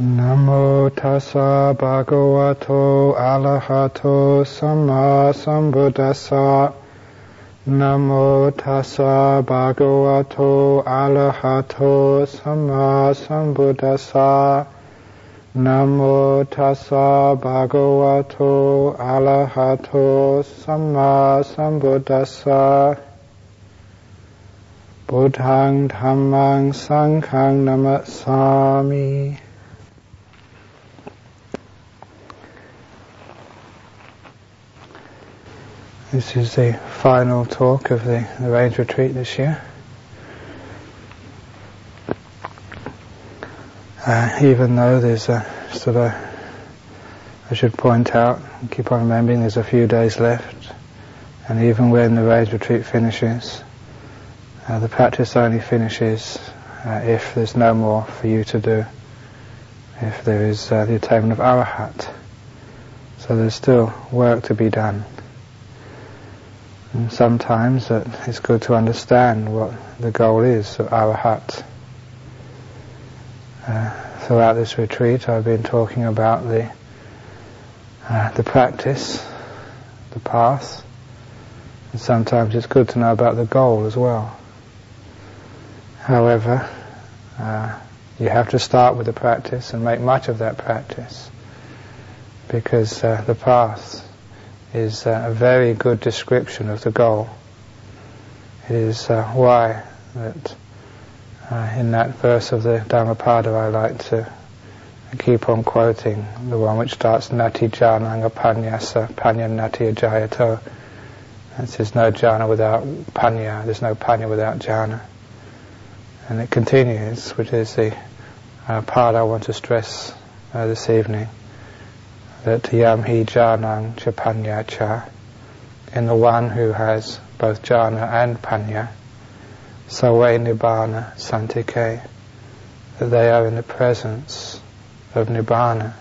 Namo tassa bhagavato arahato samma sambuddhassa. Namo tassa bhagavato arahato samma sambuddhassa. Namo tassa bhagavato arahato samma sambuddhassa. Buddhang dhammang sanghang namasami. This is the final talk of the, the Rains Retreat this year. Uh, even though there's a sort of, I should point out, keep on remembering there's a few days left, and even when the Rains Retreat finishes, uh, the practice only finishes uh, if there's no more for you to do, if there is uh, the attainment of Arahat. So there's still work to be done. And sometimes it's good to understand what the goal is of arahat. Uh, throughout this retreat, I've been talking about the uh, the practice, the path, and sometimes it's good to know about the goal as well. However, uh, you have to start with the practice and make much of that practice, because uh, the path is uh, a very good description of the goal. It is uh, why that uh, in that verse of the Dhammapada I like to keep on quoting the one which starts Nati Jananga Panyasa Panya Nati Ajayato. It says no jhana without panya, there's no panya without jhana. And it continues, which is the uh, part I want to stress uh, this evening that yam hi jhanang chapanya cha, in the one who has both jhana and panya, sawe nibbana santike, that they are in the presence of nibbana.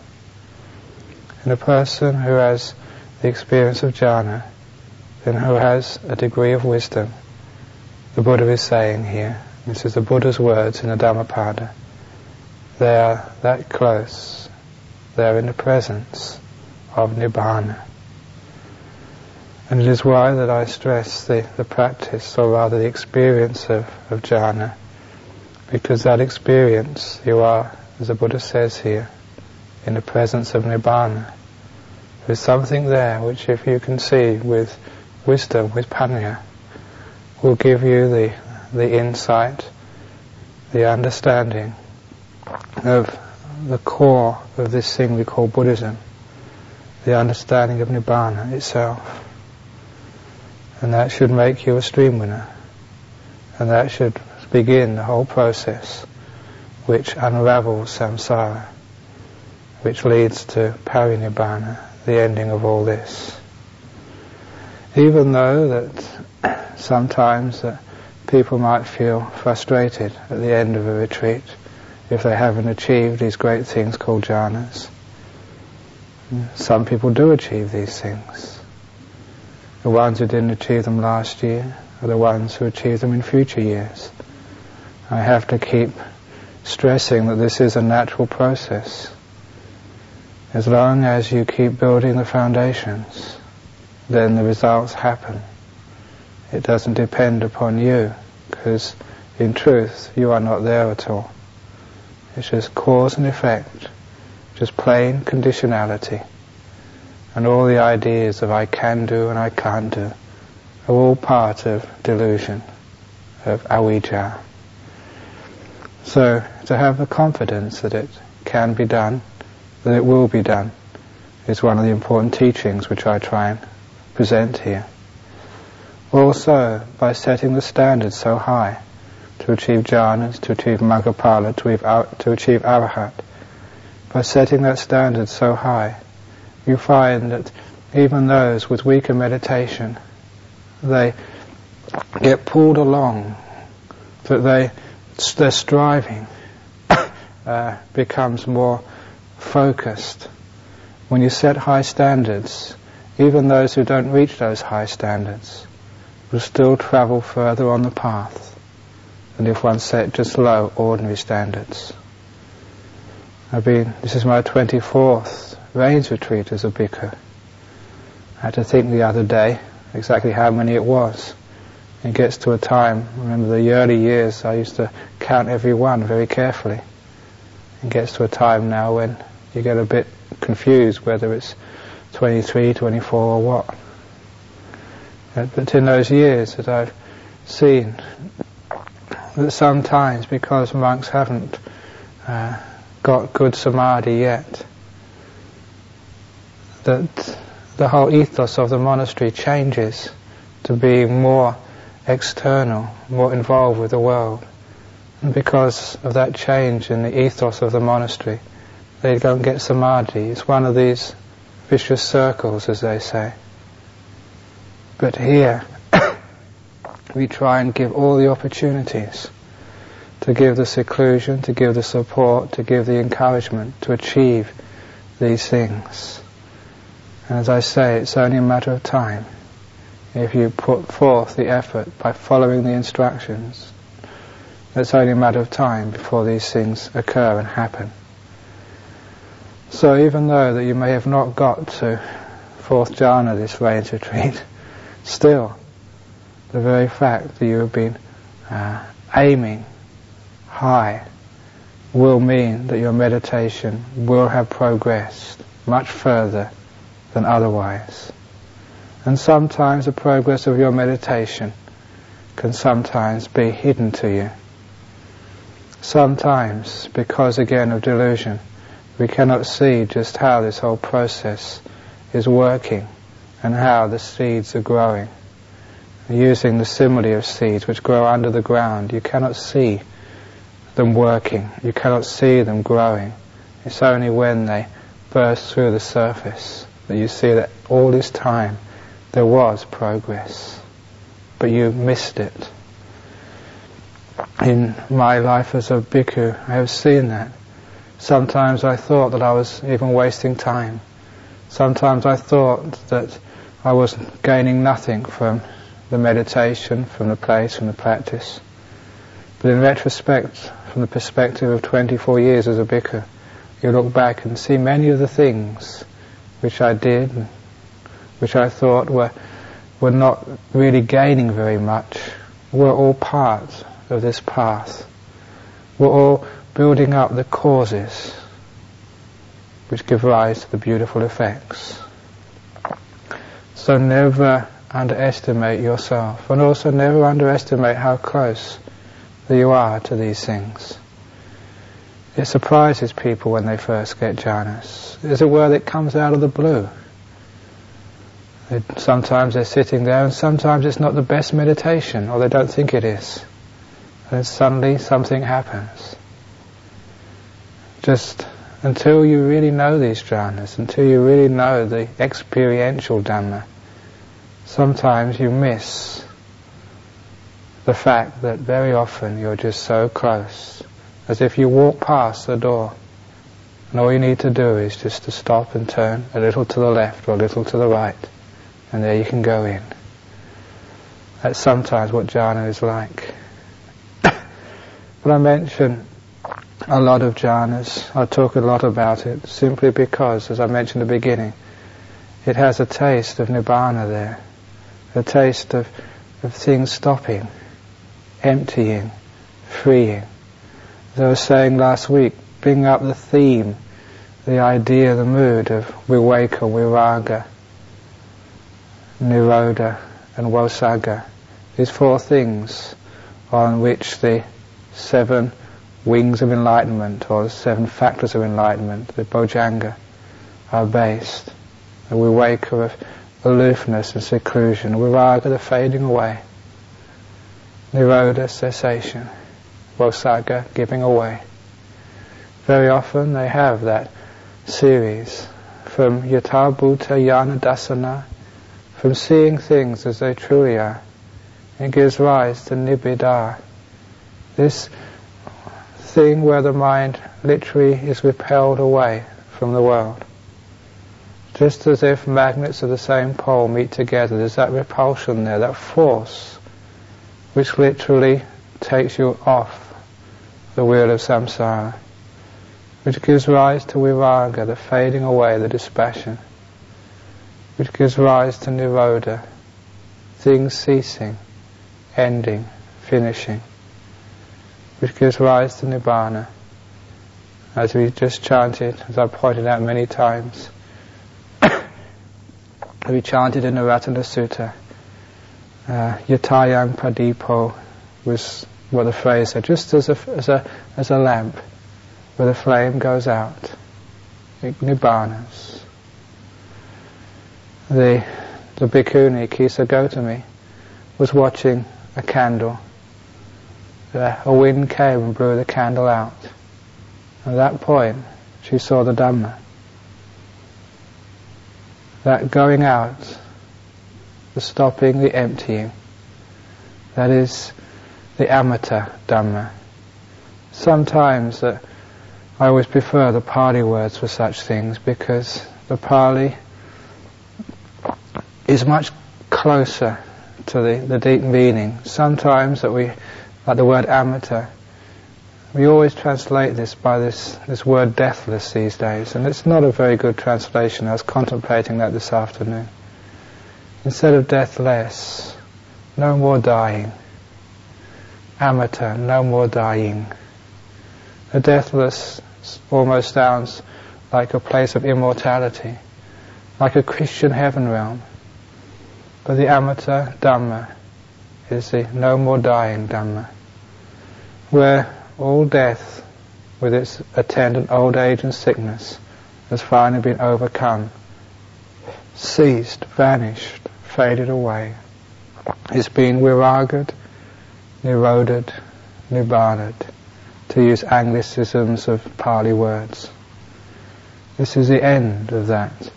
And a person who has the experience of jhana, then who has a degree of wisdom, the Buddha is saying here, this is the Buddha's words in the Dhammapada, they are that close they're in the presence of Nibbana. And it is why that I stress the, the practice, or rather the experience of, of jhana, because that experience, you are, as the Buddha says here, in the presence of Nibbana. There's something there which if you can see with wisdom, with panya, will give you the, the insight, the understanding of the core of this thing we call Buddhism, the understanding of Nibbana itself. And that should make you a stream winner. And that should begin the whole process which unravels samsara, which leads to parinibbana, the ending of all this. Even though that sometimes that people might feel frustrated at the end of a retreat, if they haven't achieved these great things called jhanas. Some people do achieve these things. The ones who didn't achieve them last year are the ones who achieve them in future years. I have to keep stressing that this is a natural process. As long as you keep building the foundations, then the results happen. It doesn't depend upon you, because in truth, you are not there at all. It's just cause and effect, just plain conditionality. And all the ideas of I can do and I can't do are all part of delusion, of avijja. So to have the confidence that it can be done, that it will be done, is one of the important teachings which I try and present here. Also, by setting the standards so high, to achieve jhanas, to achieve maggaphala, to achieve, to achieve arahat. By setting that standard so high, you find that even those with weaker meditation, they get pulled along, that they, their striving uh, becomes more focused. When you set high standards, even those who don't reach those high standards will still travel further on the path than if one set just low, ordinary standards. I've been, this is my 24th rains retreat as a bhikkhu. I had to think the other day exactly how many it was. It gets to a time, remember the early years, I used to count every one very carefully. It gets to a time now when you get a bit confused whether it's 23, 24 or what. But in those years that I've seen that sometimes because monks haven't uh, got good samadhi yet, that the whole ethos of the monastery changes to be more external, more involved with the world. And because of that change in the ethos of the monastery, they don't get samadhi. It's one of these vicious circles, as they say. But here, we try and give all the opportunities to give the seclusion, to give the support, to give the encouragement to achieve these things. And as I say, it's only a matter of time. If you put forth the effort by following the instructions, it's only a matter of time before these things occur and happen. So even though that you may have not got to fourth jhana this rains retreat, still, the very fact that you have been uh, aiming high will mean that your meditation will have progressed much further than otherwise. And sometimes the progress of your meditation can sometimes be hidden to you. Sometimes, because again of delusion, we cannot see just how this whole process is working and how the seeds are growing. Using the simile of seeds which grow under the ground, you cannot see them working, you cannot see them growing. It's only when they burst through the surface that you see that all this time there was progress, but you missed it. In my life as a bhikkhu, I have seen that. Sometimes I thought that I was even wasting time. Sometimes I thought that I was gaining nothing from the meditation, from the place, from the practice. But in retrospect, from the perspective of 24 years as a bhikkhu, you look back and see many of the things which I did, which I thought were were not really gaining very much, were all part of this path. Were all building up the causes which give rise to the beautiful effects. So never underestimate yourself, and also never underestimate how close that you are to these things. It surprises people when they first get jhanas. It's a word that comes out of the blue. It, sometimes they're sitting there and sometimes it's not the best meditation or they don't think it is. And suddenly something happens. Just until you really know these jhanas, until you really know the experiential Dhamma, sometimes you miss the fact that very often you're just so close as if you walk past the door and all you need to do is just to stop and turn a little to the left or a little to the right and there you can go in. That's sometimes what jhana is like. but I mention a lot of jhanas. I talk a lot about it simply because, as I mentioned at the beginning, it has a taste of nibbana there, a taste of, of things stopping, emptying, freeing. As I was saying last week, bring up the theme, the idea, the mood of viveka, viraga, nirodha, and vosagga. These four things on which the seven wings of enlightenment, or the seven factors of enlightenment, the Bojjhanga, are based. The viveka of aloofness and seclusion, viraga, the fading away, nirodha, cessation, Vosagga, giving away. Very often they have that series from Yatha Bhuta Jnana Dassana, from seeing things as they truly are. It gives rise to Nibbida, this thing where the mind literally is repelled away from the world. Just as if magnets of the same pole meet together, there's that repulsion there, that force, which literally takes you off the wheel of samsara. which gives rise to viraga, the fading away, the dispassion, which gives rise to nirodha, things ceasing, ending, finishing, which gives rise to nibbana, as we just chanted, as I pointed out many times. we chanted in the Ratana Sutta, uh, Yatayang Padipo was what the phrase said, just as a, as a, as a lamp where the flame goes out. Nibbanas. The, the bhikkhuni, Kisa Gotami, was watching a candle. a wind came and blew the candle out. At that point, she saw the Dhamma. That going out, the stopping, the emptying, that is the amata Dhamma. Sometimes uh, I always prefer the Pali words for such things because the Pali is much closer to the, the deep meaning. Sometimes that we, like the word amata, we always translate this by this, this word deathless these days, and it's not a very good translation. I was contemplating that this afternoon. Instead of deathless, no more dying. Amata, no more dying. A deathless almost sounds like a place of immortality, like a Christian heaven realm. But the amata Dhamma is the no more dying Dhamma, where all death, with its attendant old age and sickness, has finally been overcome, ceased, vanished, faded away. It's been viragad, niroded, nibbaned, to use anglicisms of Pali words. This is the end of that.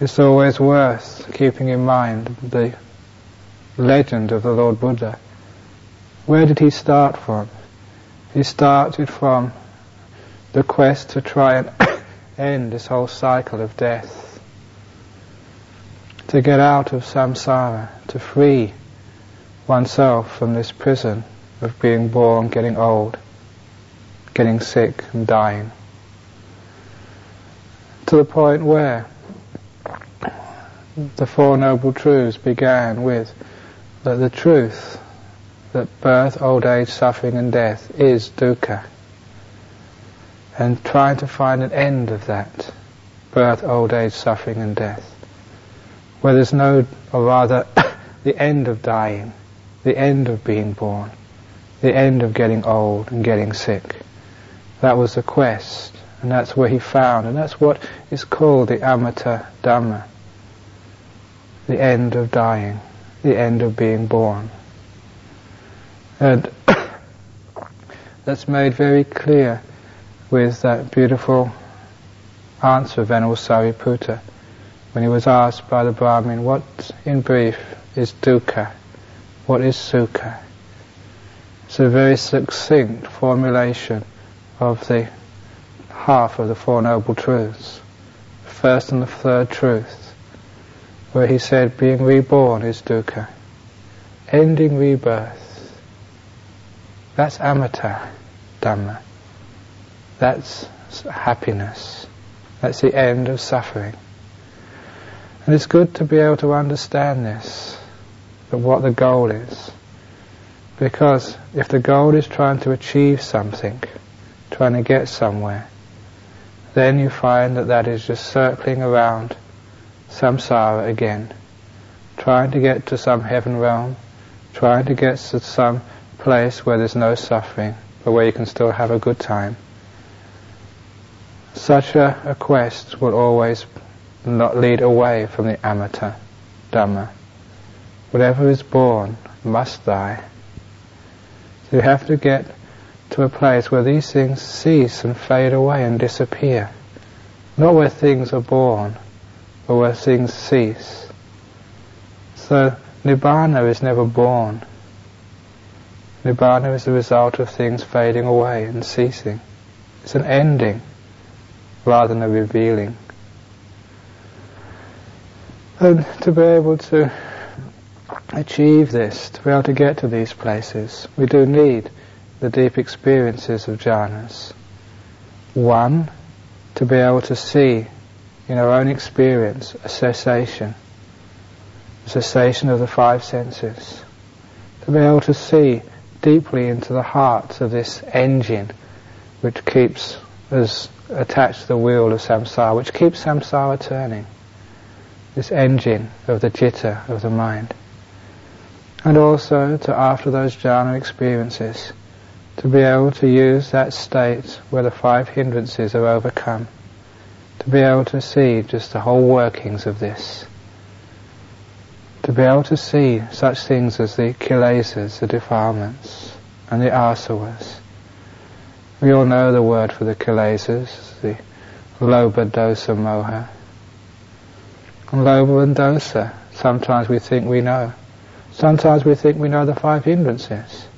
It's always worth keeping in mind the legend of the Lord Buddha. Where did he start from? He started from the quest to try and end this whole cycle of death, to get out of samsara, to free oneself from this prison of being born, getting old, getting sick and dying. To the point where the Four Noble Truths began with that the truth that birth, old age, suffering and death is dukkha. And trying to find an end of that birth, old age, suffering and death. Where there's no, or rather, the end of dying, the end of being born, the end of getting old and getting sick. That was the quest, and that's where he found, and that's what is called the amata dhamma, the end of dying, the end of being born. And that's made very clear with that beautiful answer of Venerable Sariputta when he was asked by the Brahmin, what in brief is dukkha? What is sukha? It's a very succinct formulation of the half of the Four Noble Truths, the first and the third truth, where he said being reborn is dukkha, ending rebirth that's amata dhamma. That's happiness. That's the end of suffering. And it's good to be able to understand this, but what the goal is. Because if the goal is trying to achieve something, trying to get somewhere, then you find that that is just circling around samsara again, trying to get to some heaven realm, trying to get to some place where there's no suffering, but where you can still have a good time. Such a, a quest will always not lead away from the amata dhamma. Whatever is born must die. So you have to get to a place where these things cease and fade away and disappear. Not where things are born, but where things cease. So Nibbana is never born. Nibbana is the result of things fading away and ceasing. It's an ending rather than a revealing. And to be able to achieve this, to be able to get to these places, we do need the deep experiences of jhanas. One, to be able to see in our own experience a cessation, a cessation of the five senses. To be able to see deeply into the heart of this engine which keeps us attached to the wheel of samsara, which keeps samsara turning. This engine of the citta, of the mind. And also to, after those jhana experiences, to be able to use that state where the five hindrances are overcome, to be able to see just the whole workings of this, to be able to see such things as the kilesas, the defilements, and the asavas. We all know the word for the kilesas, the lobha, dosa, moha. And lobha and dosa, sometimes we think we know. Sometimes we think we know the five hindrances.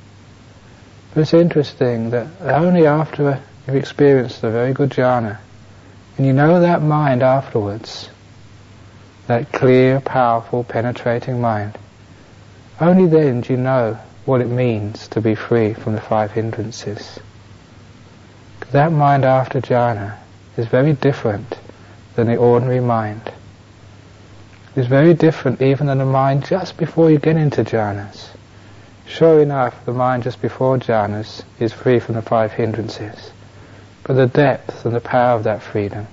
But it's interesting that only after you've experienced a very good jhana, and you know that mind afterwards, that clear, powerful, penetrating mind, only then do you know what it means to be free from the five hindrances. That mind after jhana is very different than the ordinary mind. It's very different even than the mind just before you get into jhanas. Sure enough, the mind just before jhanas is free from the five hindrances. But the depth and the power of that freedom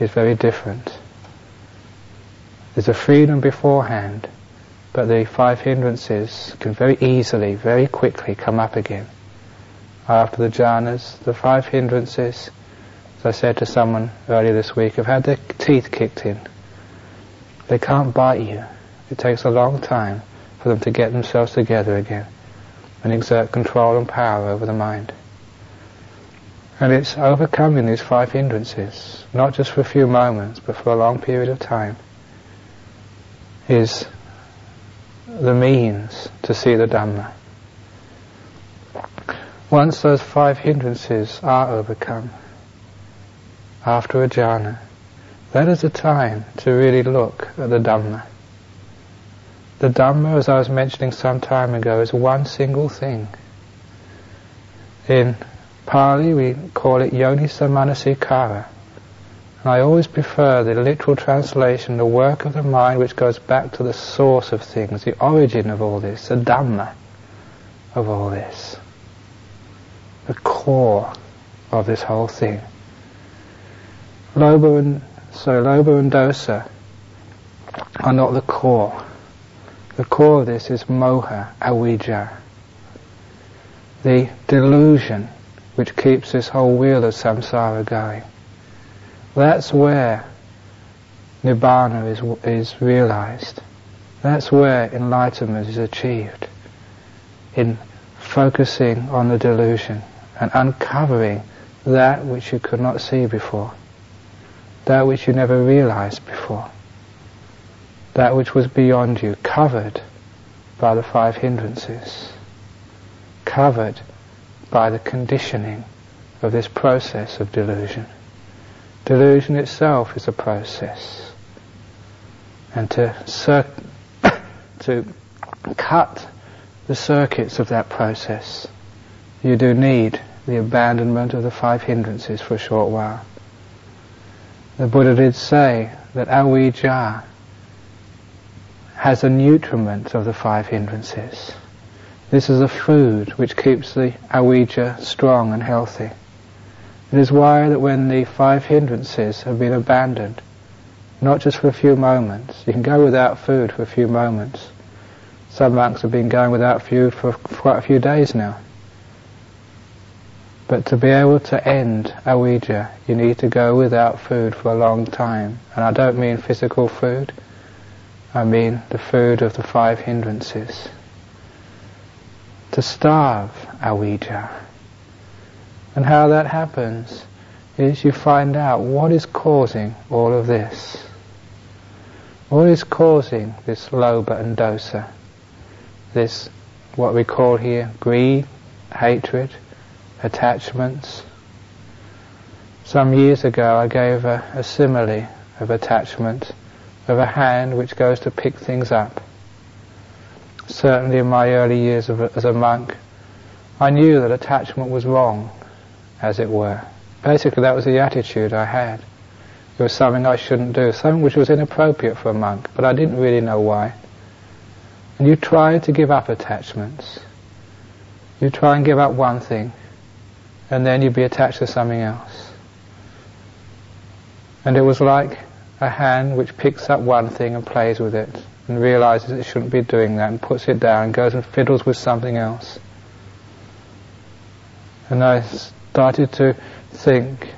is very different. There's a freedom beforehand, but the five hindrances can very easily, very quickly come up again. After the jhanas, the five hindrances, as I said to someone earlier this week, have had their teeth kicked in. They can't bite you. It takes a long time for them to get themselves together again and exert control and power over the mind. And it's overcoming these five hindrances, not just for a few moments, but for a long period of time, is the means to see the Dhamma. Once those five hindrances are overcome, after a jhana, that is a time to really look at the Dhamma. The Dhamma, as I was mentioning some time ago, is one single thing. In Pali, we call it yoniso manasikara. And I always prefer the literal translation, the work of the mind which goes back to the source of things, the origin of all this, the Dhamma of all this, the core of this whole thing. Lobha and, so Lobha and Dosa are not the core. The core of this is moha, avijja, the delusion which keeps this whole wheel of samsara going. That's where nibbana is, is realized. That's where enlightenment is achieved. In focusing on the delusion and uncovering that which you could not see before. That which you never realized before that which was beyond you, covered by the five hindrances, covered by the conditioning of this process of delusion. Delusion itself is a process. And to, cir- to cut the circuits of that process, you do need the abandonment of the five hindrances for a short while. The Buddha did say that avijja, has a nutriment of the five hindrances. This is a food which keeps the avijja strong and healthy. It is why that when the five hindrances have been abandoned, not just for a few moments, you can go without food for a few moments. Some monks have been going without food for quite a few days now. But to be able to end avijja, you need to go without food for a long time. And I don't mean physical food, I mean the food of the five hindrances. To starve avijja. And how that happens is you find out what is causing all of this. What is causing this lobha and dosa? This, what we call here, greed, hatred, attachments. Some years ago I gave a, a simile of attachment of a hand which goes to pick things up. Certainly in my early years a, as a monk, I knew that attachment was wrong, as it were. Basically, that was the attitude I had. It was something I shouldn't do, something which was inappropriate for a monk, but I didn't really know why. And you try to give up attachments. You try and give up one thing, and then you'd be attached to something else. And it was like a hand which picks up one thing and plays with it, and realizes it shouldn't be doing that, and puts it down, and goes and fiddles with something else. And I started to think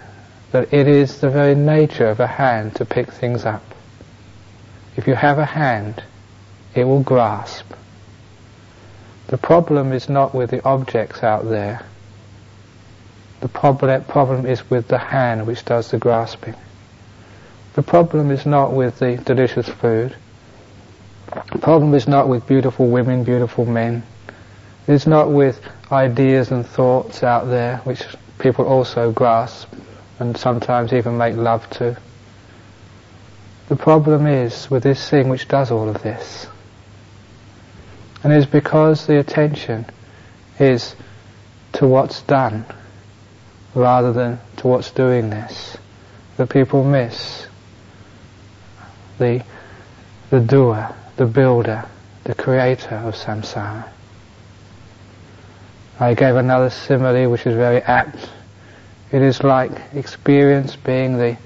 that it is the very nature of a hand to pick things up. If you have a hand, it will grasp. The problem is not with the objects out there. The problem is with the hand which does the grasping. The problem is not with the delicious food. The problem is not with beautiful women, beautiful men. It's not with ideas and thoughts out there which people also grasp and sometimes even make love to. The problem is with this thing which does all of this. And it's because the attention is to what's done rather than to what's doing this that people miss the, the doer, the builder, the creator of samsara. I gave another simile which is very apt. It is like experience being the,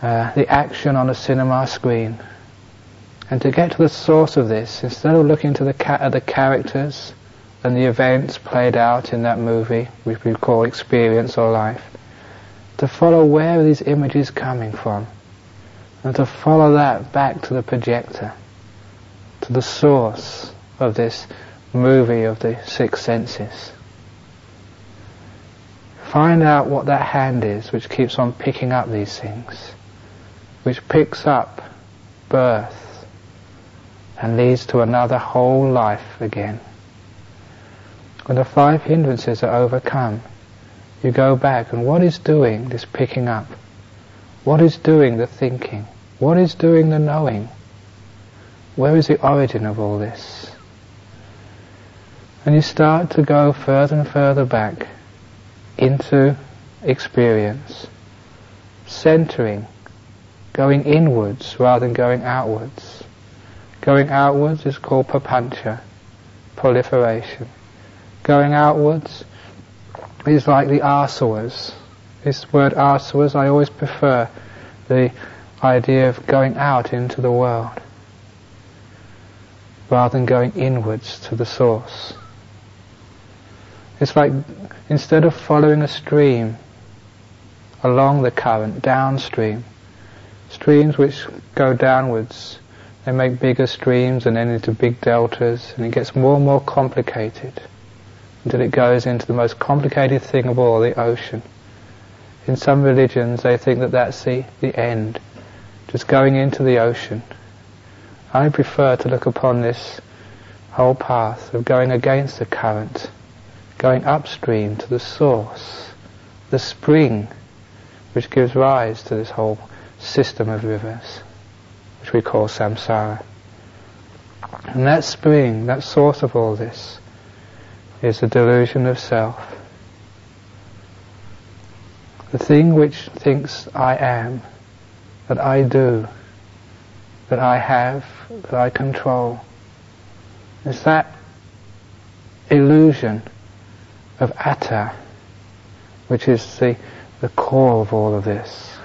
uh, the action on a cinema screen. And to get to the source of this, instead of looking to the ca- at the characters and the events played out in that movie, which we call experience or life, to follow where are these images coming from, and to follow that back to the projector, to the source of this movie of the six senses. Find out what that hand is which keeps on picking up these things, which picks up birth and leads to another whole life again. When the five hindrances are overcome, you go back and what is doing this picking up? What is doing the thinking? What is doing the knowing? Where is the origin of all this? And you start to go further and further back into experience, centering, going inwards rather than going outwards. Going outwards is called papancha, proliferation. Going outwards is like the asavas. This word asavas, I always prefer the idea of going out into the world rather than going inwards to the source. It's like instead of following a stream along the current, downstream, streams which go downwards, they make bigger streams and then into big deltas, and it gets more and more complicated until it goes into the most complicated thing of all, the ocean. In some religions, they think that that's the, the end, just going into the ocean. I prefer to look upon this whole path of going against the current going upstream to the source, the spring which gives rise to this whole system of rivers, which we call samsara. And that spring, that source of all this, is the delusion of self. The thing which thinks I am, that I do, that I have, that I control, is that illusion of atta, which is the, the core of all of this.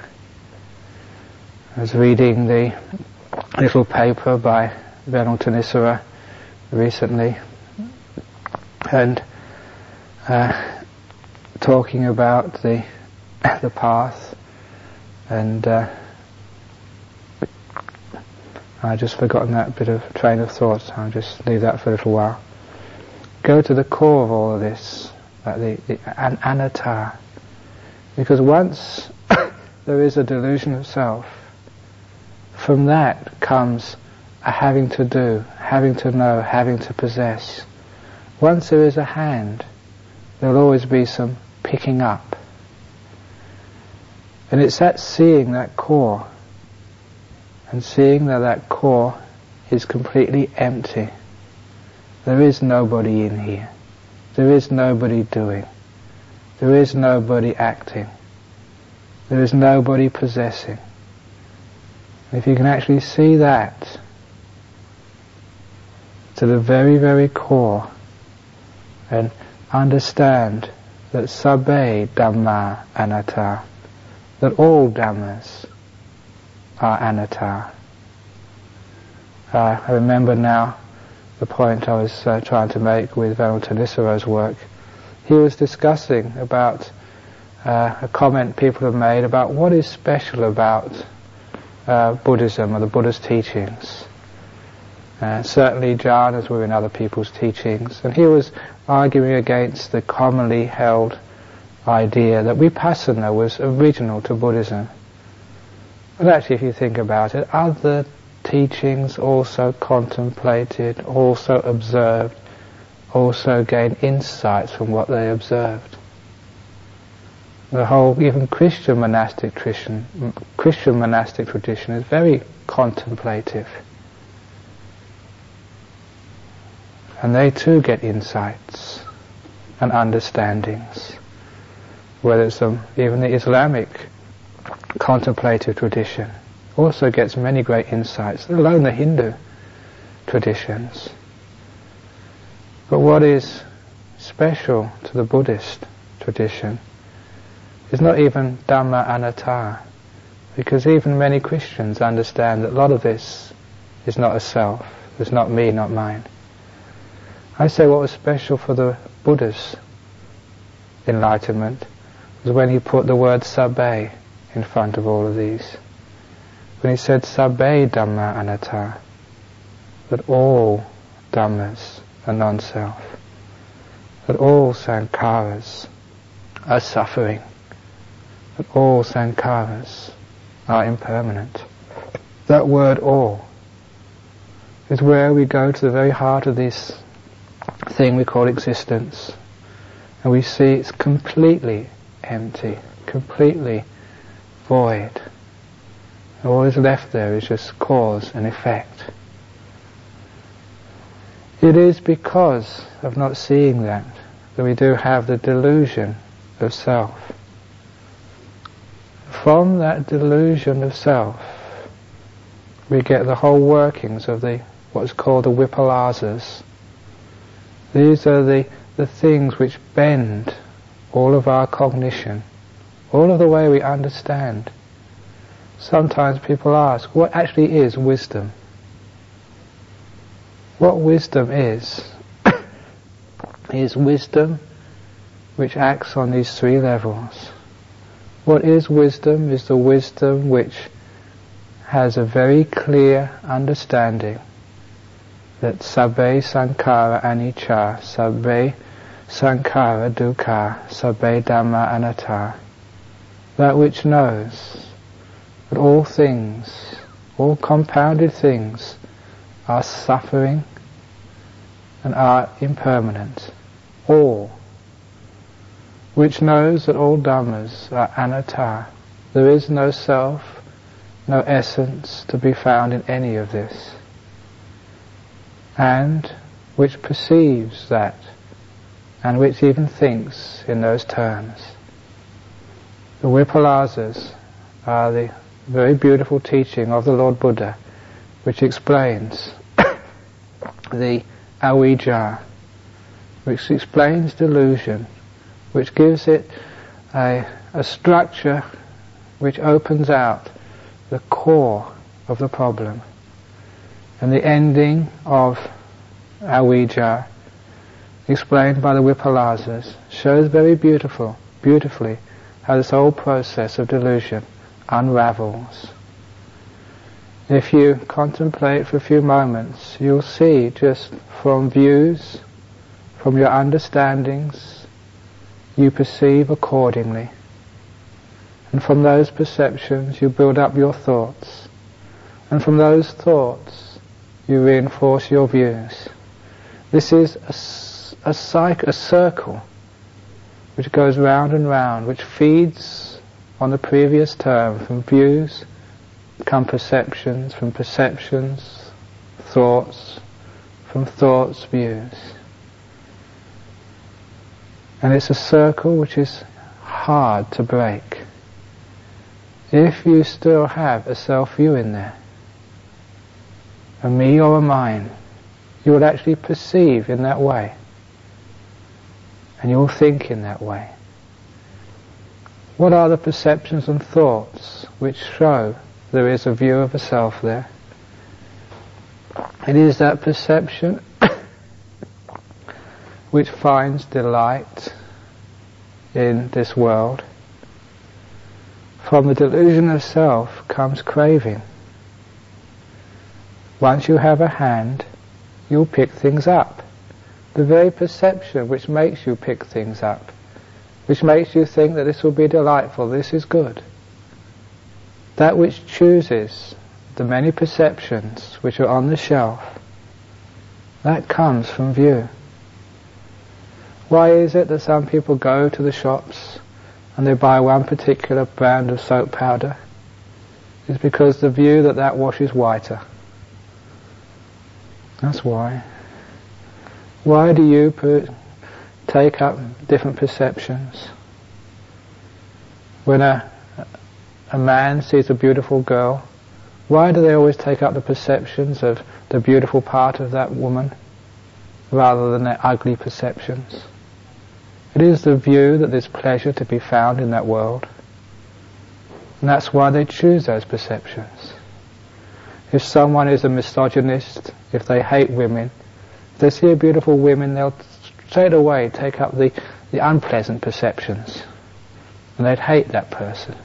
I was reading the little paper by Venutanissara recently and uh, talking about the the path and uh, I just forgotten that bit of train of thought so I'll just leave that for a little while. Go to the core of all of this the, the an anatta. Because once there is a delusion of self, from that comes a having to do, having to know, having to possess. Once there is a hand, there will always be some picking up. And it's that seeing that core, and seeing that that core is completely empty. There is nobody in here. There is nobody doing. There is nobody acting. There is nobody possessing. If you can actually see that to the very, very core and understand that sabbe dhamma anatta, that all dhammas are anatta. Uh, I remember now the point I was uh, trying to make with Venerable work. He was discussing about uh, a comment people have made about what is special about uh, Buddhism or the Buddha's teachings. Uh, certainly jhanas were in other people's teachings, and he was arguing against the commonly held idea that vipassana was original to Buddhism. But actually, if you think about it, other teachings also contemplated, also observed, also gained insights from what they observed. The whole, even Christian monastic tradition, Christian monastic tradition is very contemplative. And they too get insights and understandings. Whether it's even the Islamic contemplative tradition also gets many great insights, let alone the Hindu traditions. But what is special to the Buddhist tradition is not even Dhamma Anatta, because even many Christians understand that a lot of this is not a self, it's not me, not mine. I say what was special for the Buddha's enlightenment was when he put the word sabbe in front of all of these. When he said sabbe dhamma anatta, that all dhammas are non-self, that all sankharas are suffering, that all sankharas are impermanent. That word all is where we go to the very heart of this thing we call existence. And we see it's completely empty, completely void. And all is left there is just cause and effect. It is because of not seeing that that we do have the delusion of self. From that delusion of self, we get the whole workings of the what's called the vipalasas, these are the, the things which bend all of our cognition, all of the way we understand. Sometimes people ask, what actually is wisdom? What wisdom is, is wisdom which acts on these three levels. What is wisdom is the wisdom which has a very clear understanding that sabbe sankhara anicca, sabbe sankhara dukkha, sabbe dhamma anatta, that which knows that all things, all compounded things, are suffering and are impermanent. All. Which knows that all dhammas are anatta. There is no self, no essence to be found in any of this and which perceives that and which even thinks in those terms. The Vipalasas are the very beautiful teaching of the Lord Buddha which explains the avijja, which explains delusion, which gives it a, a structure which opens out the core of the problem. And the ending of avijja, explained by the Vipalasas, shows very beautiful, beautifully how this whole process of delusion unravels. If you contemplate for a few moments, you'll see just from views, from your understandings, you perceive accordingly. And from those perceptions you build up your thoughts. And from those thoughts you reinforce your views. This is a, a, a circle which goes round and round, which feeds on the previous term. From views come perceptions, from perceptions, thoughts, from thoughts, views. And it's a circle which is hard to break. if you still have a self-view in there, a me or a mine, you will actually perceive in that way. And you will think in that way. What are the perceptions and thoughts which show there is a view of a self there? It is that perception which finds delight in this world. From the delusion of self comes craving. Once you have a hand, you'll pick things up. The very perception which makes you pick things up, which makes you think that this will be delightful, this is good. That which chooses the many perceptions which are on the shelf, that comes from view. Why is it that some people go to the shops and they buy one particular brand of soap powder? It's because the view that that washes whiter. That's why. Why do you put, take up different perceptions? When a, a man sees a beautiful girl, why do they always take up the perceptions of the beautiful part of that woman rather than their ugly perceptions? It is the view that there's pleasure to be found in that world. And that's why they choose those perceptions. If someone is a misogynist, if they hate women, if they see a beautiful woman, they'll straight away take up the, the unpleasant perceptions. And they'd hate that person.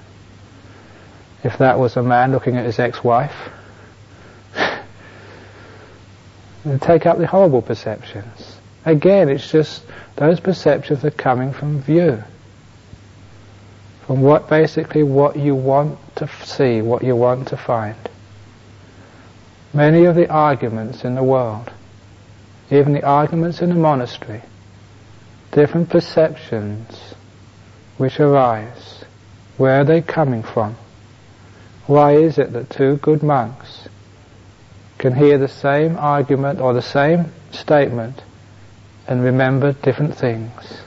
If that was a man looking at his ex-wife, they'd take up the horrible perceptions. Again, it's just those perceptions are coming from view. From what basically what you want to see, what you want to find. Many of the arguments in the world, even the arguments in the monastery, different perceptions which arise, where are they coming from? Why is it that two good monks can hear the same argument or the same statement and remember different things?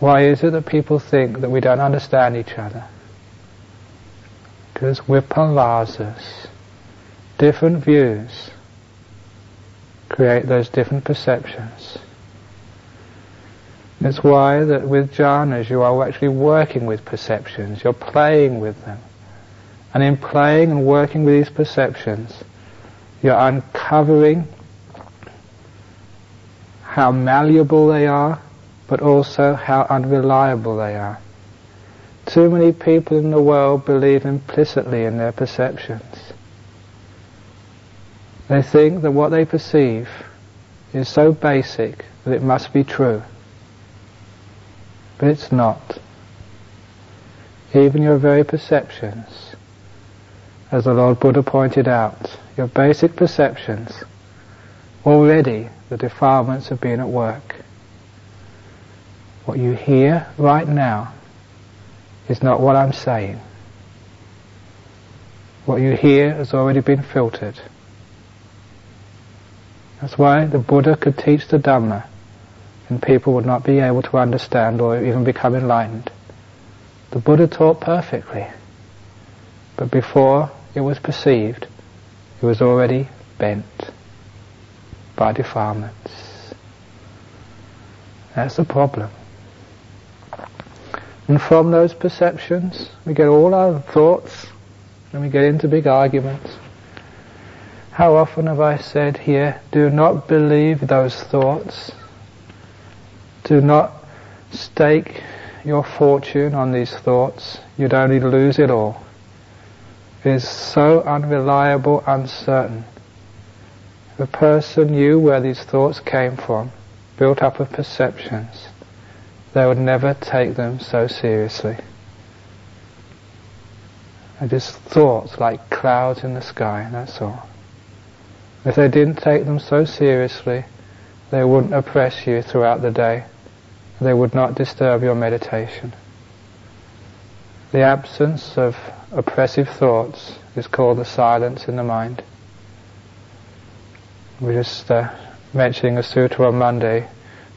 Why is it that people think that we don't understand each other? Because vipalasas different views create those different perceptions. It's why that with jhanas you are actually working with perceptions, you're playing with them. And in playing and working with these perceptions, you're uncovering how malleable they are, but also how unreliable they are. Too many people in the world believe implicitly in their perceptions. They think that what they perceive is so basic that it must be true. But it's not. Even your very perceptions, as the Lord Buddha pointed out, your basic perceptions, already the defilements have been at work. What you hear right now is not what I'm saying. What you hear has already been filtered. That's why the Buddha could teach the Dhamma and people would not be able to understand or even become enlightened. The Buddha taught perfectly, but before it was perceived, it was already bent by defilements. That's the problem. And from those perceptions, we get all our thoughts, and we get into big arguments. How often have I said here, do not believe those thoughts. Do not stake your fortune on these thoughts. You'd only lose it all. It is so unreliable, uncertain. The person knew where these thoughts came from, built up of perceptions, they would never take them so seriously. They're just thoughts like clouds in the sky, that's all. If they didn't take them so seriously, they wouldn't oppress you throughout the day. They would not disturb your meditation. The absence of oppressive thoughts is called the silence in the mind. We're just uh, mentioning a sutra on Monday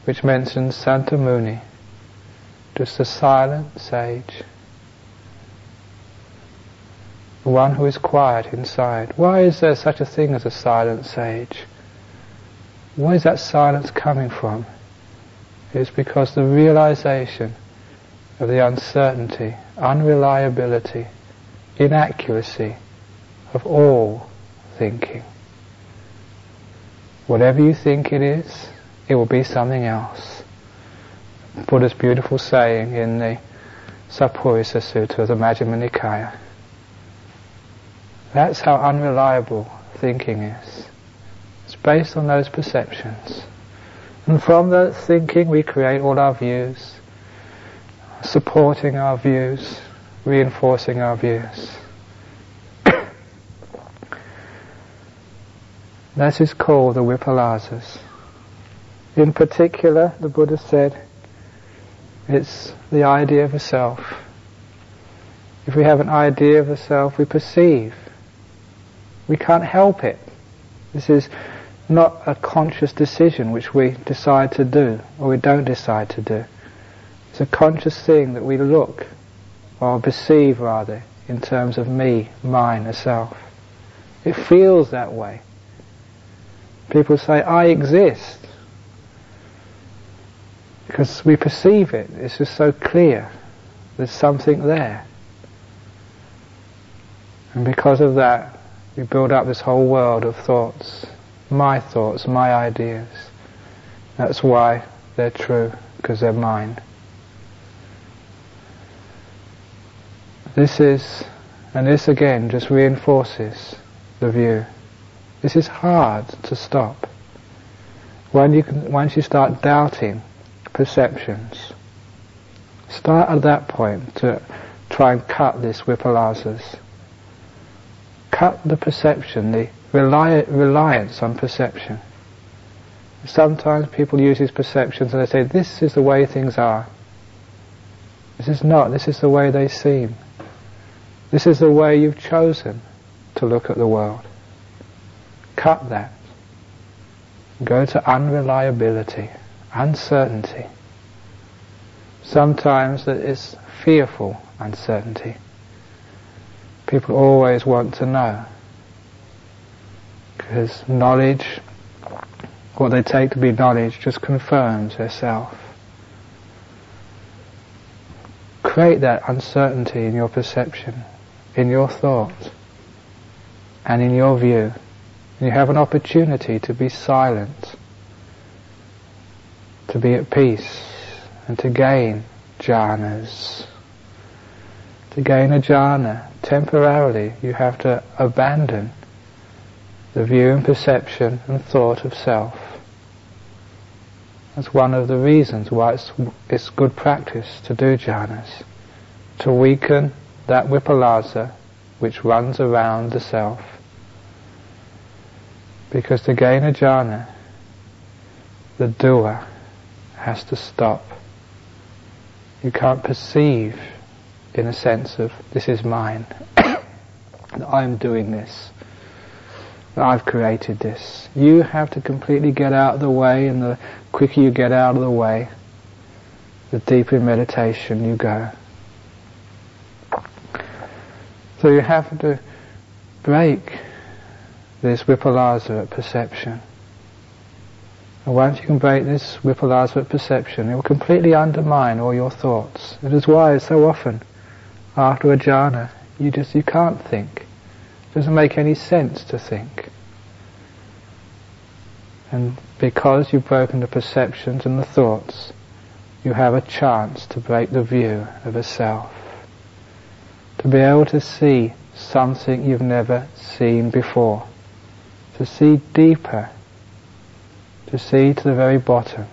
which mentions Santamuni, just a silent sage. One who is quiet inside. Why is there such a thing as a silent sage? Where is that silence coming from? It's because the realization of the uncertainty, unreliability, inaccuracy of all thinking. Whatever you think it is, it will be something else. Buddha's beautiful saying in the Sappurisa Sutta of the Majjhima Nikaya. That's how unreliable thinking is. It's based on those perceptions. And from that thinking we create all our views, supporting our views, reinforcing our views. that is called the vipalasas. In particular, the Buddha said, it's the idea of a self. If we have an idea of a self, we perceive. We can't help it. This is not a conscious decision which we decide to do or we don't decide to do. It's a conscious thing that we look or perceive rather in terms of me, mine, a self. It feels that way. People say, I exist. Because we perceive it. It's just so clear. There's something there. And because of that, we build up this whole world of thoughts. My thoughts, my ideas. That's why they're true, because they're mine. This is, and this again just reinforces the view. This is hard to stop. When you can, once you start doubting perceptions, start at that point to try and cut this vipalasas. Cut the perception, the reliance on perception. Sometimes people use these perceptions and they say, this is the way things are. This is not, this is the way they seem. This is the way you've chosen to look at the world. Cut that. Go to unreliability, uncertainty. Sometimes that is fearful uncertainty. People always want to know. Because knowledge, what they take to be knowledge, just confirms their self. Create that uncertainty in your perception in your thought and in your view. And you have an opportunity to be silent, to be at peace, and to gain jhanas. To gain a jhana, temporarily you have to abandon the view and perception and thought of self. That's one of the reasons why it's, it's good practice to do jhanas, to weaken that vipalasa which runs around the self. Because to gain a jhana, the doer has to stop. You can't perceive in a sense of this is mine, that I'm doing this, that I've created this. You have to completely get out of the way and the quicker you get out of the way, the deeper in meditation you go. So you have to break this vipalasa perception. And once you can break this vipalasa perception, it will completely undermine all your thoughts. It is why so often, after a jhana, you just you can't think. It doesn't make any sense to think. And because you've broken the perceptions and the thoughts, you have a chance to break the view of a self to be able to see something you've never seen before, to see deeper, to see to the very bottom.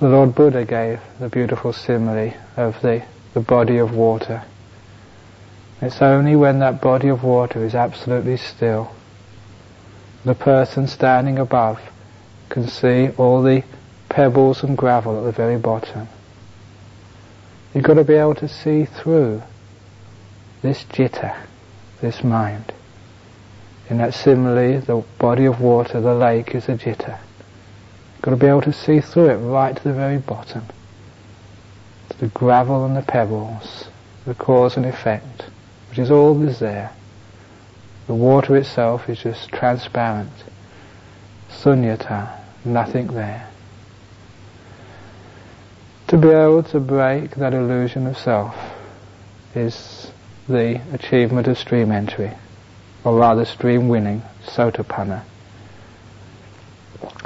The Lord Buddha gave the beautiful simile of the, the body of water. It's only when that body of water is absolutely still, the person standing above can see all the pebbles and gravel at the very bottom. You've got to be able to see through this citta, this mind. In that simile, the body of water, the lake, is a citta. You've got to be able to see through it right to the very bottom. The gravel and the pebbles, the cause and effect, which is all there. The water itself is just transparent. Sunyata, nothing there. To be able to break that illusion of self is the achievement of stream entry, or rather stream winning, sotapanna.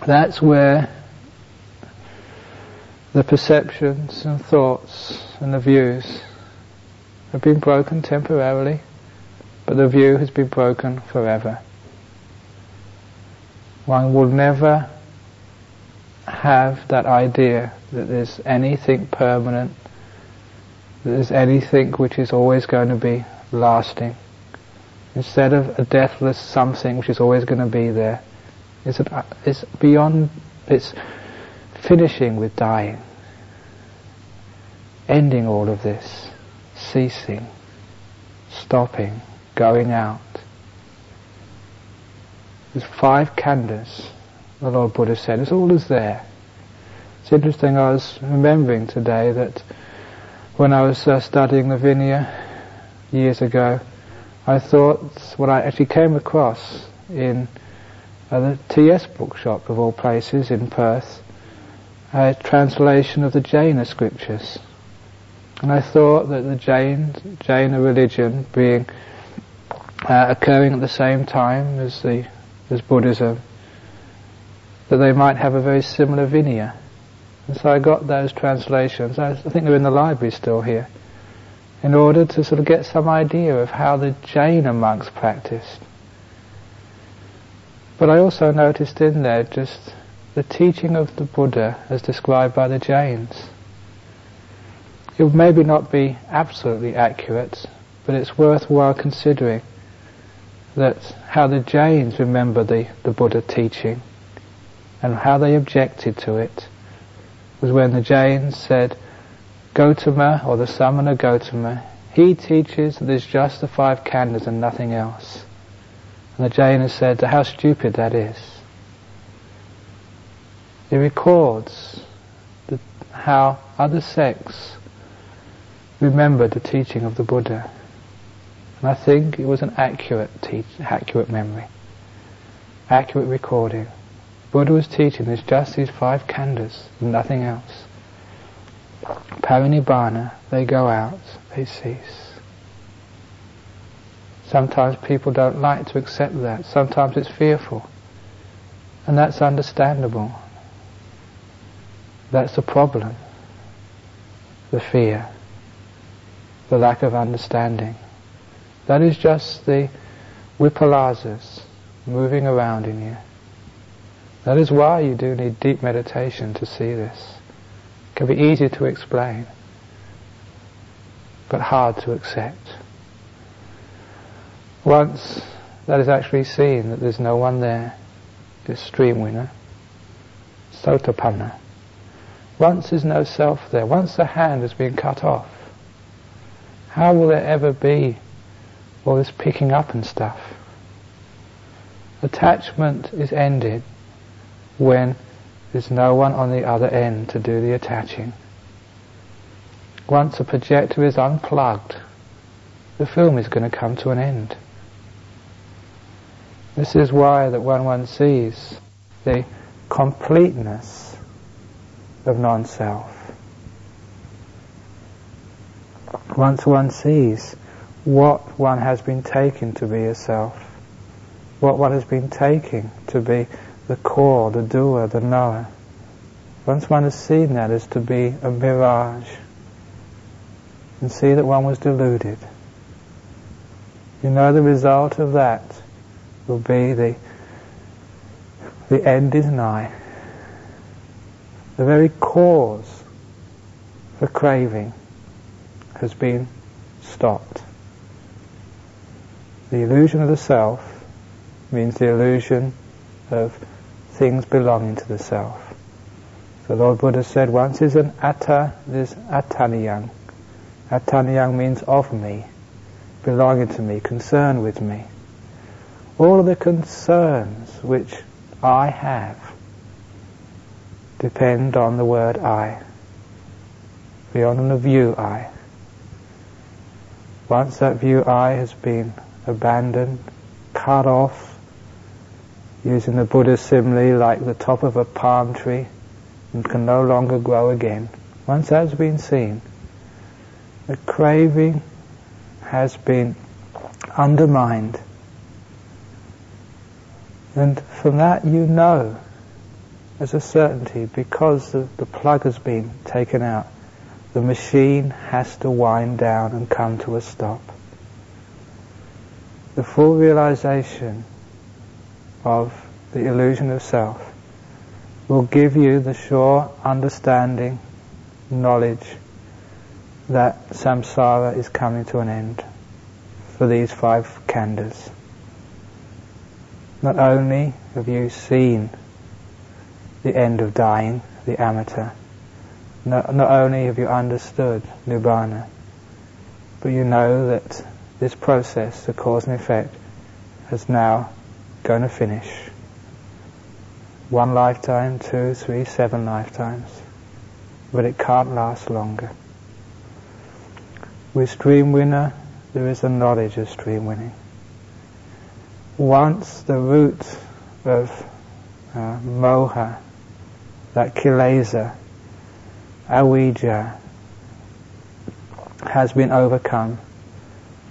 That's where the perceptions and thoughts and the views have been broken temporarily, but the view has been broken forever. One will never have that idea that there's anything permanent, that there's anything which is always going to be lasting. Instead of a deathless something which is always going to be there, it's, it's beyond, it's finishing with dying, ending all of this, ceasing, stopping, going out. There's five khandhas, the Lord Buddha said, it's all is there. It's interesting, I was remembering today that when I was uh, studying the Vinaya years ago, I thought what I actually came across in uh, the TS bookshop of all places in Perth, a translation of the Jaina scriptures. And I thought that the Jain, Jaina religion being uh, occurring at the same time as the as Buddhism, that they might have a very similar Vinaya. And so I got those translations. I, think they're in the library still here, in order to sort of get some idea of how the Jaina monks practiced. But I also noticed in there just the teaching of the Buddha as described by the Jains. It would maybe not be absolutely accurate, but it's worthwhile considering that how the Jains remember the, the Buddha teaching and how they objected to it was when the Jains said, Gotama, or the Samana Gotama, he teaches that there's just the five khandhas and nothing else. And the Jaina said how stupid that is. He records the, how other sects remembered the teaching of the Buddha. And I think it was an accurate teach, accurate memory, accurate recording. Buddha was teaching there's just these five khandhas nothing else. Parinibbana, they go out, they cease. Sometimes people don't like to accept that. Sometimes it's fearful. And that's understandable. That's the problem. The fear. The lack of understanding. That is just the vipalasas moving around in you. That is why you do need deep meditation to see this. It can be easy to explain, but hard to accept. Once that is actually seen, that there's no one there, this stream winner, sotapanna. Once there's no self there, once the hand has been cut off, how will there ever be all this picking up and stuff? Attachment is ended when there's no one on the other end to do the attaching. Once a projector is unplugged, the film is going to come to an end. This is why that when one sees the completeness of non-self, once one sees what one has been taken to be a self, what one has been taking to be the core, the doer, the knower, once one has seen that as to be a mirage, and see that one was deluded, you know the result of that will be the, the end is nigh. The very cause for craving has been stopped. The illusion of the self means the illusion of things belonging to the self. The Lord Buddha said once is an atta, there's attaniyang. Attaniyang means of me, belonging to me, concerned with me all of the concerns which I have depend on the word I, beyond the view I. Once that view eye has been abandoned, cut off, using the Buddha's simile like the top of a palm tree, and can no longer grow again. Once that's been seen, the craving has been undermined. And from that you know as a certainty because the, the plug has been taken out, the machine has to wind down and come to a stop. The full realization of the illusion of self will give you the sure understanding, knowledge that samsara is coming to an end for these five khandhas. Not only have you seen the end of dying, the amata, not, not only have you understood nibbana, but you know that this process, the cause and effect, has now going to finish. One lifetime, two, three, seven lifetimes. But it can't last longer. With stream winner, there is a knowledge of stream winning. Once the root of uh, moha, that kilesa, avijja, has been overcome,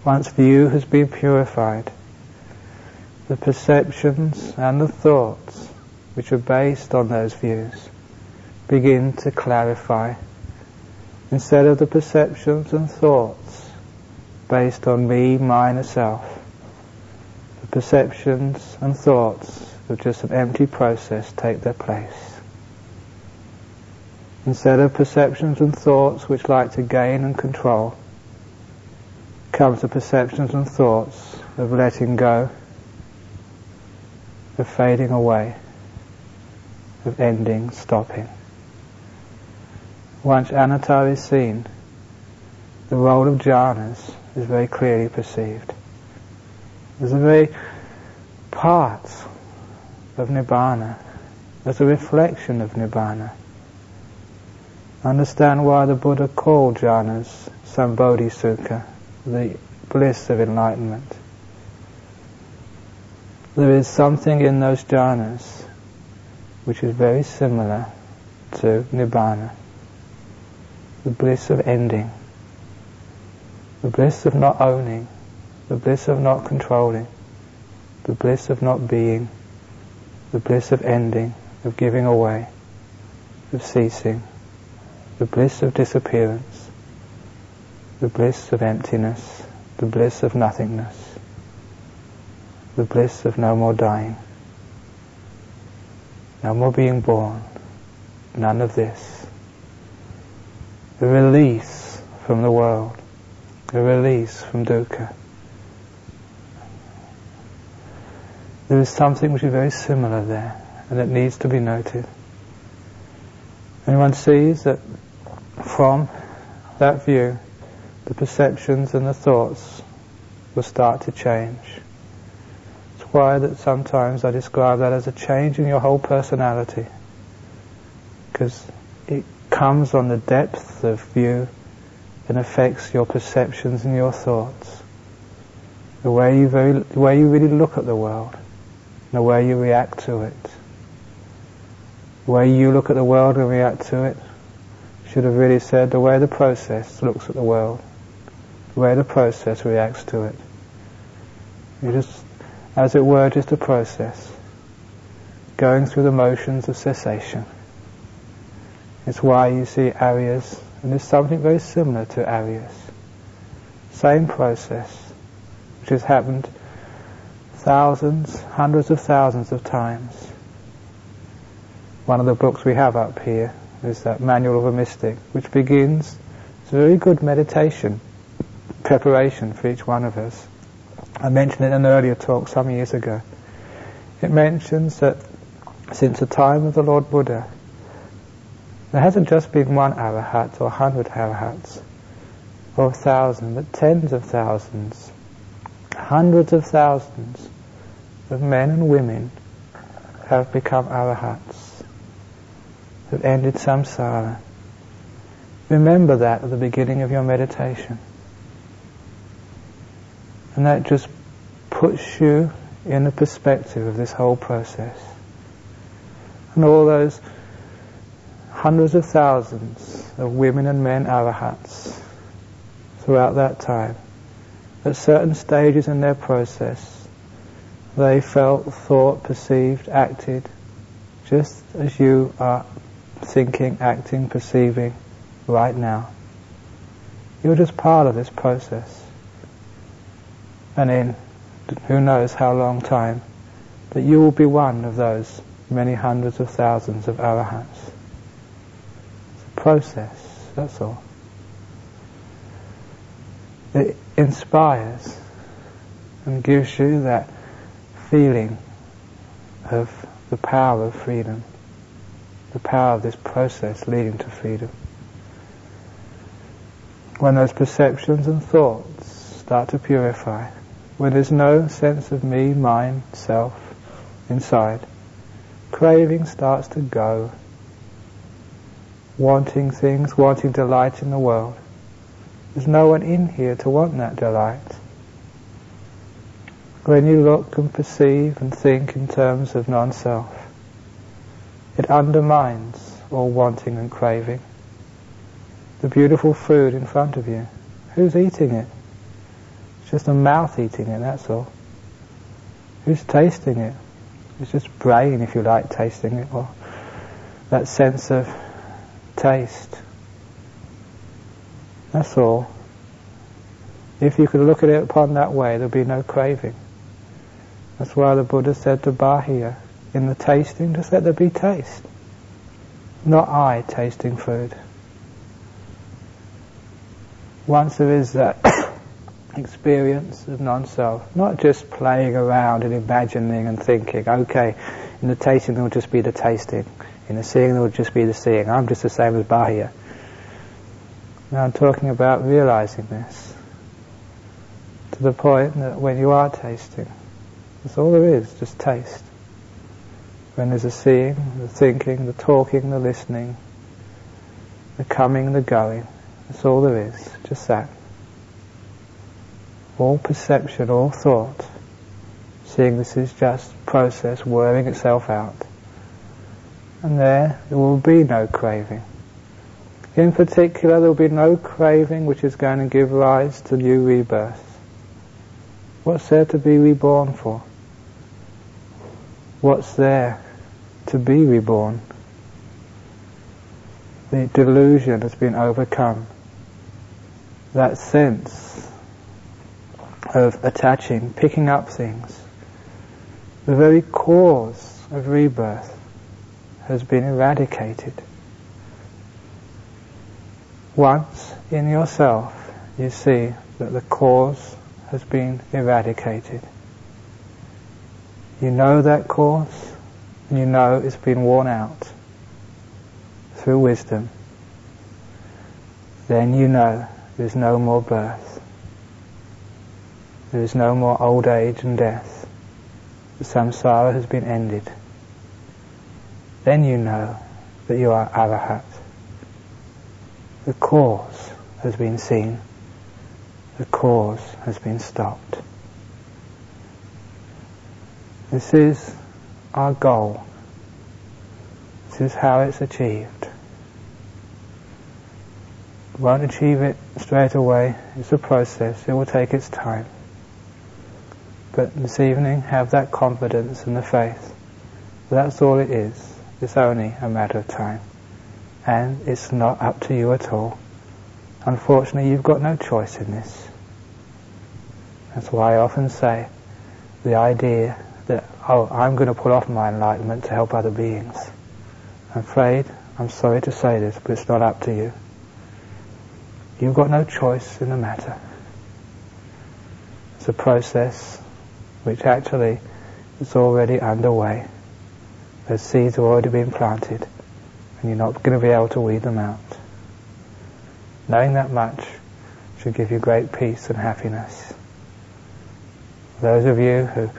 once view has been purified, the perceptions and the thoughts which are based on those views begin to clarify instead of the perceptions and thoughts based on me, mine, and self, the perceptions and thoughts of just an empty process take their place. Instead of perceptions and thoughts which like to gain and control, comes the perceptions and thoughts of letting go, of fading away, of ending, stopping once anatta is seen, the role of jhanas is very clearly perceived. There's a very part of nibbana, as a reflection of nibbana. Understand why the Buddha called jhanas Sambodhi the bliss of enlightenment. There is something in those jhanas which is very similar to nibbana. The bliss of ending, the bliss of not owning, the bliss of not controlling, the bliss of not being, the bliss of ending, of giving away, of ceasing, the bliss of disappearance, the bliss of emptiness, the bliss of nothingness, the bliss of no more dying, no more being born, none of this The release from the world, the release from dukkha. There is something which is very similar there, and it needs to be noted. And one sees that from that view, the perceptions and the thoughts will start to change. It's why that sometimes I describe that as a change in your whole personality. Because it comes on the depth of view and affects your perceptions and your thoughts. The way you, very, the way you really look at the world, the way you react to it. The way you look at the world and react to it should have really said the way the process looks at the world, the way the process reacts to it. You just, as it were, just a process, going through the motions of cessation. It's why you see ariyas, and there's something very similar to ariyas. Same process, which has happened thousands, hundreds of thousands of times. One of the books we have up here is that Manual of a Mystic, which begins, it's a very good meditation, preparation for each one of us. I mentioned it in an earlier talk some years ago. It mentions that since the time of the Lord Buddha, there hasn't just been one arahat or a hundred arahats or a thousand, but tens of thousands, hundreds of thousands of men and women have become arahats, have ended samsara. Remember that at the beginning of your meditation. And that just puts you in the perspective of this whole process. And all those hundreds of thousands of women and men arahats throughout that time, at certain stages in their process, they felt, thought, perceived, acted, just as you are thinking, acting, perceiving right now. You're just part of this process. And in who knows how long time, that you will be one of those many hundreds of thousands of arahats. It's a process, that's all. It inspires and gives you that feeling of the power of freedom, the power of this process leading to freedom. When those perceptions and thoughts start to purify, when there's no sense of me, mine, self inside, craving starts to go, wanting things, wanting delight in the world. There's no one in here to want that delight. When you look and perceive and think in terms of non-self, it undermines all wanting and craving. The beautiful food in front of you, who's eating it? It's just a mouth eating it, that's all. Who's tasting it? It's just brain, if you like, tasting it, or that sense of taste. That's all. If you could look at it upon that way, there'd be no craving. That's why the Buddha said to Bahiya, in the tasting, just let there be taste. Not I tasting food. Once there is that experience of non-self, not just playing around and imagining and thinking, okay, in the tasting there will just be the tasting, in the seeing there will just be the seeing, I'm just the same as Bahiya. Now I'm talking about realizing this to the point that when you are tasting, that's all there is, just taste. When there's a seeing, the thinking, the talking, the listening, the coming, the going, that's all there is, just that. All perception, all thought, seeing this is just process wearing itself out. And there, there will be no craving. In particular, there will be no craving which is going to give rise to new rebirth. What's there to be reborn for? what's there to be reborn. The delusion has been overcome. That sense of attaching, picking up things, the very cause of rebirth has been eradicated. Once in yourself you see that the cause has been eradicated you know that cause, you know it's been worn out through wisdom. Then you know there's no more birth. There is no more old age and death. The samsara has been ended. Then you know that you are arahat. The cause has been seen. The cause has been stopped. This is our goal. This is how it's achieved. We won't achieve it straight away. It's a process. It will take its time. But this evening, have that confidence and the faith. That's all it is. It's only a matter of time. And it's not up to you at all. Unfortunately, you've got no choice in this. That's why I often say the idea oh, I'm going to put off my enlightenment to help other beings. I'm afraid, I'm sorry to say this, but it's not up to you. You've got no choice in the matter. It's a process which actually is already underway. Those seeds have already been planted, and you're not going to be able to weed them out. Knowing that much should give you great peace and happiness. Those of you who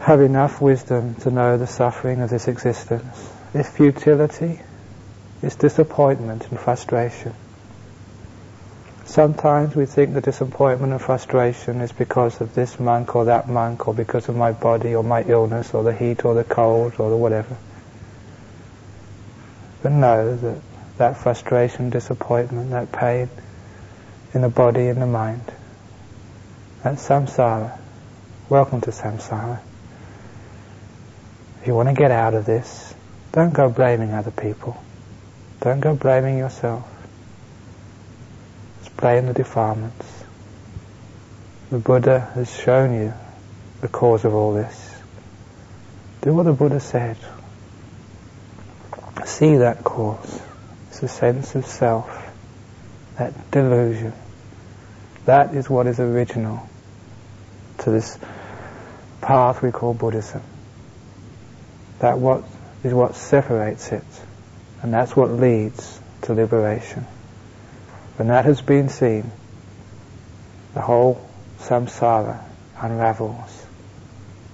have enough wisdom to know the suffering of this existence, its futility, its disappointment and frustration. Sometimes we think the disappointment and frustration is because of this monk or that monk or because of my body or my illness or the heat or the cold or the whatever. But know that that frustration, disappointment, that pain in the body and the mind, that's samsara. Welcome to samsara. If you want to get out of this, don't go blaming other people. Don't go blaming yourself. Blame the defilements. The Buddha has shown you the cause of all this. Do what the Buddha said. See that cause. It's a sense of self, that delusion. That is what is original to this path we call Buddhism. That what is what separates it, and that's what leads to liberation. When that has been seen, the whole samsara unravels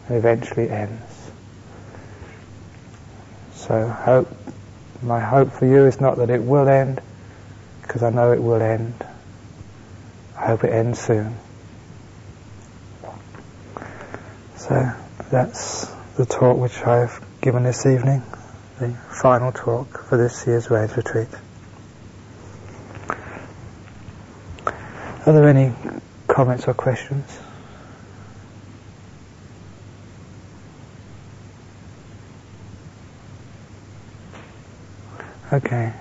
and eventually ends. So hope, my hope for you is not that it will end, because I know it will end. I hope it ends soon. So that's the talk which I've given this evening, the final talk for this year's Rains Retreat. Are there any comments or questions? Okay.